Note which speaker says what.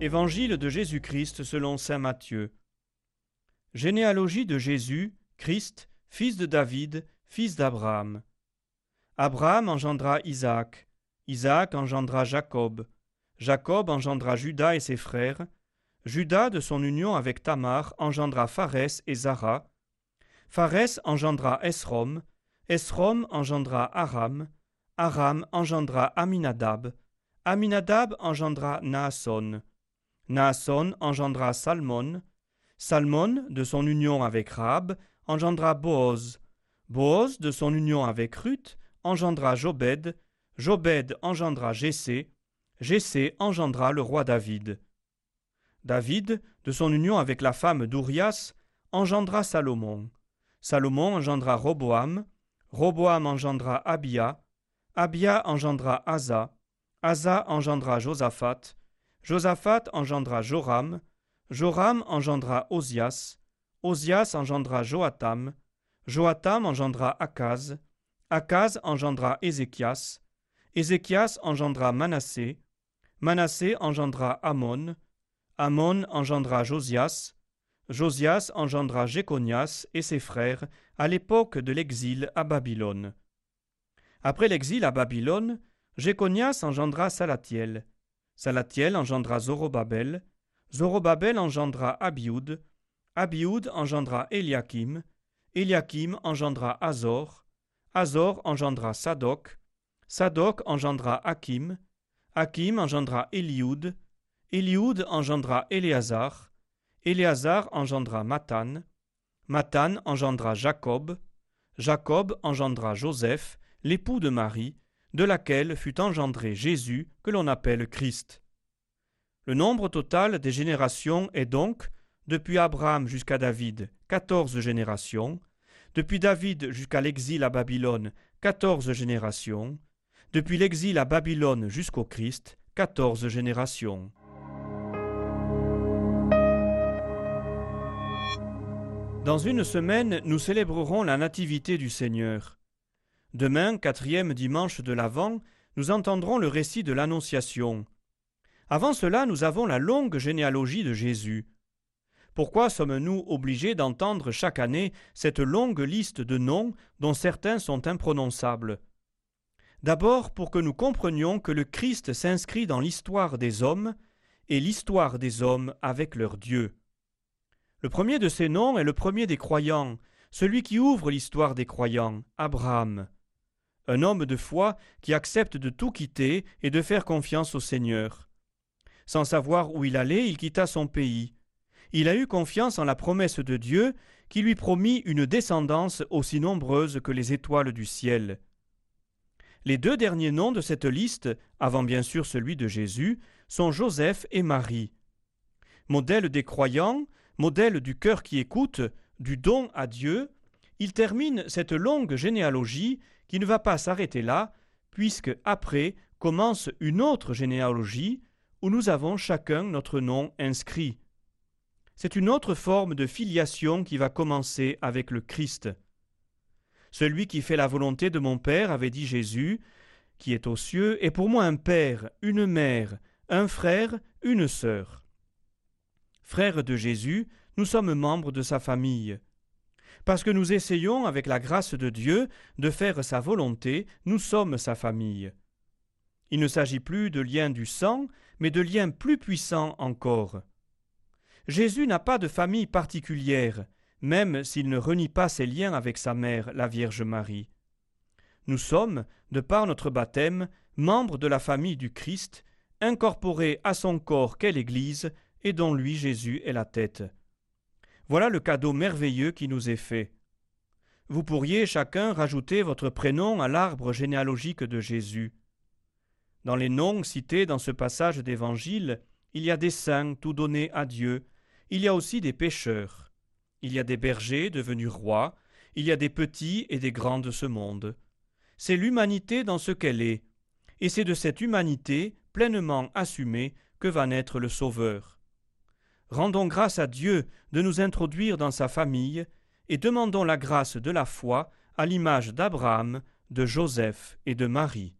Speaker 1: Évangile de Jésus-Christ selon Saint Matthieu. Généalogie de Jésus, Christ, fils de David, fils d'Abraham. Abraham engendra Isaac, Isaac engendra Jacob, Jacob engendra Judas et ses frères, Judas de son union avec Tamar engendra Pharès et Zara, Pharès engendra Esrom, Esrom engendra Aram, Aram engendra Aminadab, Aminadab engendra Naasson, Naasson engendra Salmon, Salmon, de son union avec Rab, engendra Boaz, Boaz, de son union avec Ruth, engendra Jobed, Jobed engendra Jessé, Jessé engendra le roi David. David, de son union avec la femme d'Urias, engendra Salomon. Salomon engendra Roboam, Roboam engendra Abia, Abia engendra Asa, Asa engendra Josaphat, Josaphat engendra Joram, Joram engendra Osias, Osias engendra Joatam, Joatam engendra Akaz, Akaz engendra Ézéchias, Ézéchias engendra Manassé, Manassé engendra Amon, Amon engendra Josias, Josias engendra Jéconias et ses frères à l'époque de l'exil à Babylone. Après l'exil à Babylone, Jéconias engendra Salatiel, Salatiel engendra Zorobabel, Zorobabel engendra Abioud, Abioud engendra Eliakim, Eliakim engendra Azor, Azor engendra Sadok, Sadok engendra Hakim, Hakim engendra Eliud, Eliud engendra Éléazar, Éléazar engendra Mathan, Mathan engendra Jacob, Jacob engendra Joseph, l'époux de Marie, de laquelle fut engendré Jésus que l'on appelle Christ. Le nombre total des générations est donc, depuis Abraham jusqu'à David, quatorze générations, depuis David jusqu'à l'exil à Babylone, quatorze générations, depuis l'exil à Babylone jusqu'au Christ, quatorze générations. Dans une semaine, nous célébrerons la Nativité du Seigneur. Demain, quatrième dimanche de l'Avent, nous entendrons le récit de l'Annonciation. Avant cela, nous avons la longue généalogie de Jésus. Pourquoi sommes-nous obligés d'entendre chaque année cette longue liste de noms dont certains sont imprononçables? D'abord pour que nous comprenions que le Christ s'inscrit dans l'histoire des hommes et l'histoire des hommes avec leur Dieu. Le premier de ces noms est le premier des croyants, celui qui ouvre l'histoire des croyants, Abraham un homme de foi qui accepte de tout quitter et de faire confiance au Seigneur. Sans savoir où il allait, il quitta son pays. Il a eu confiance en la promesse de Dieu qui lui promit une descendance aussi nombreuse que les étoiles du ciel. Les deux derniers noms de cette liste, avant bien sûr celui de Jésus, sont Joseph et Marie. Modèle des croyants, modèle du cœur qui écoute, du don à Dieu, il termine cette longue généalogie qui ne va pas s'arrêter là, puisque après commence une autre généalogie où nous avons chacun notre nom inscrit. C'est une autre forme de filiation qui va commencer avec le Christ. Celui qui fait la volonté de mon Père, avait dit Jésus, qui est aux cieux, est pour moi un Père, une mère, un frère, une sœur. Frères de Jésus, nous sommes membres de sa famille. Parce que nous essayons, avec la grâce de Dieu, de faire sa volonté, nous sommes sa famille. Il ne s'agit plus de liens du sang, mais de liens plus puissants encore. Jésus n'a pas de famille particulière, même s'il ne renie pas ses liens avec sa mère, la Vierge Marie. Nous sommes, de par notre baptême, membres de la famille du Christ, incorporés à son corps qu'est l'Église, et dont lui Jésus est la tête. Voilà le cadeau merveilleux qui nous est fait. Vous pourriez chacun rajouter votre prénom à l'arbre généalogique de Jésus. Dans les noms cités dans ce passage d'Évangile, il y a des saints tout donnés à Dieu, il y a aussi des pécheurs, il y a des bergers devenus rois, il y a des petits et des grands de ce monde. C'est l'humanité dans ce qu'elle est, et c'est de cette humanité pleinement assumée que va naître le Sauveur. Rendons grâce à Dieu de nous introduire dans sa famille et demandons la grâce de la foi à l'image d'Abraham, de Joseph et de Marie.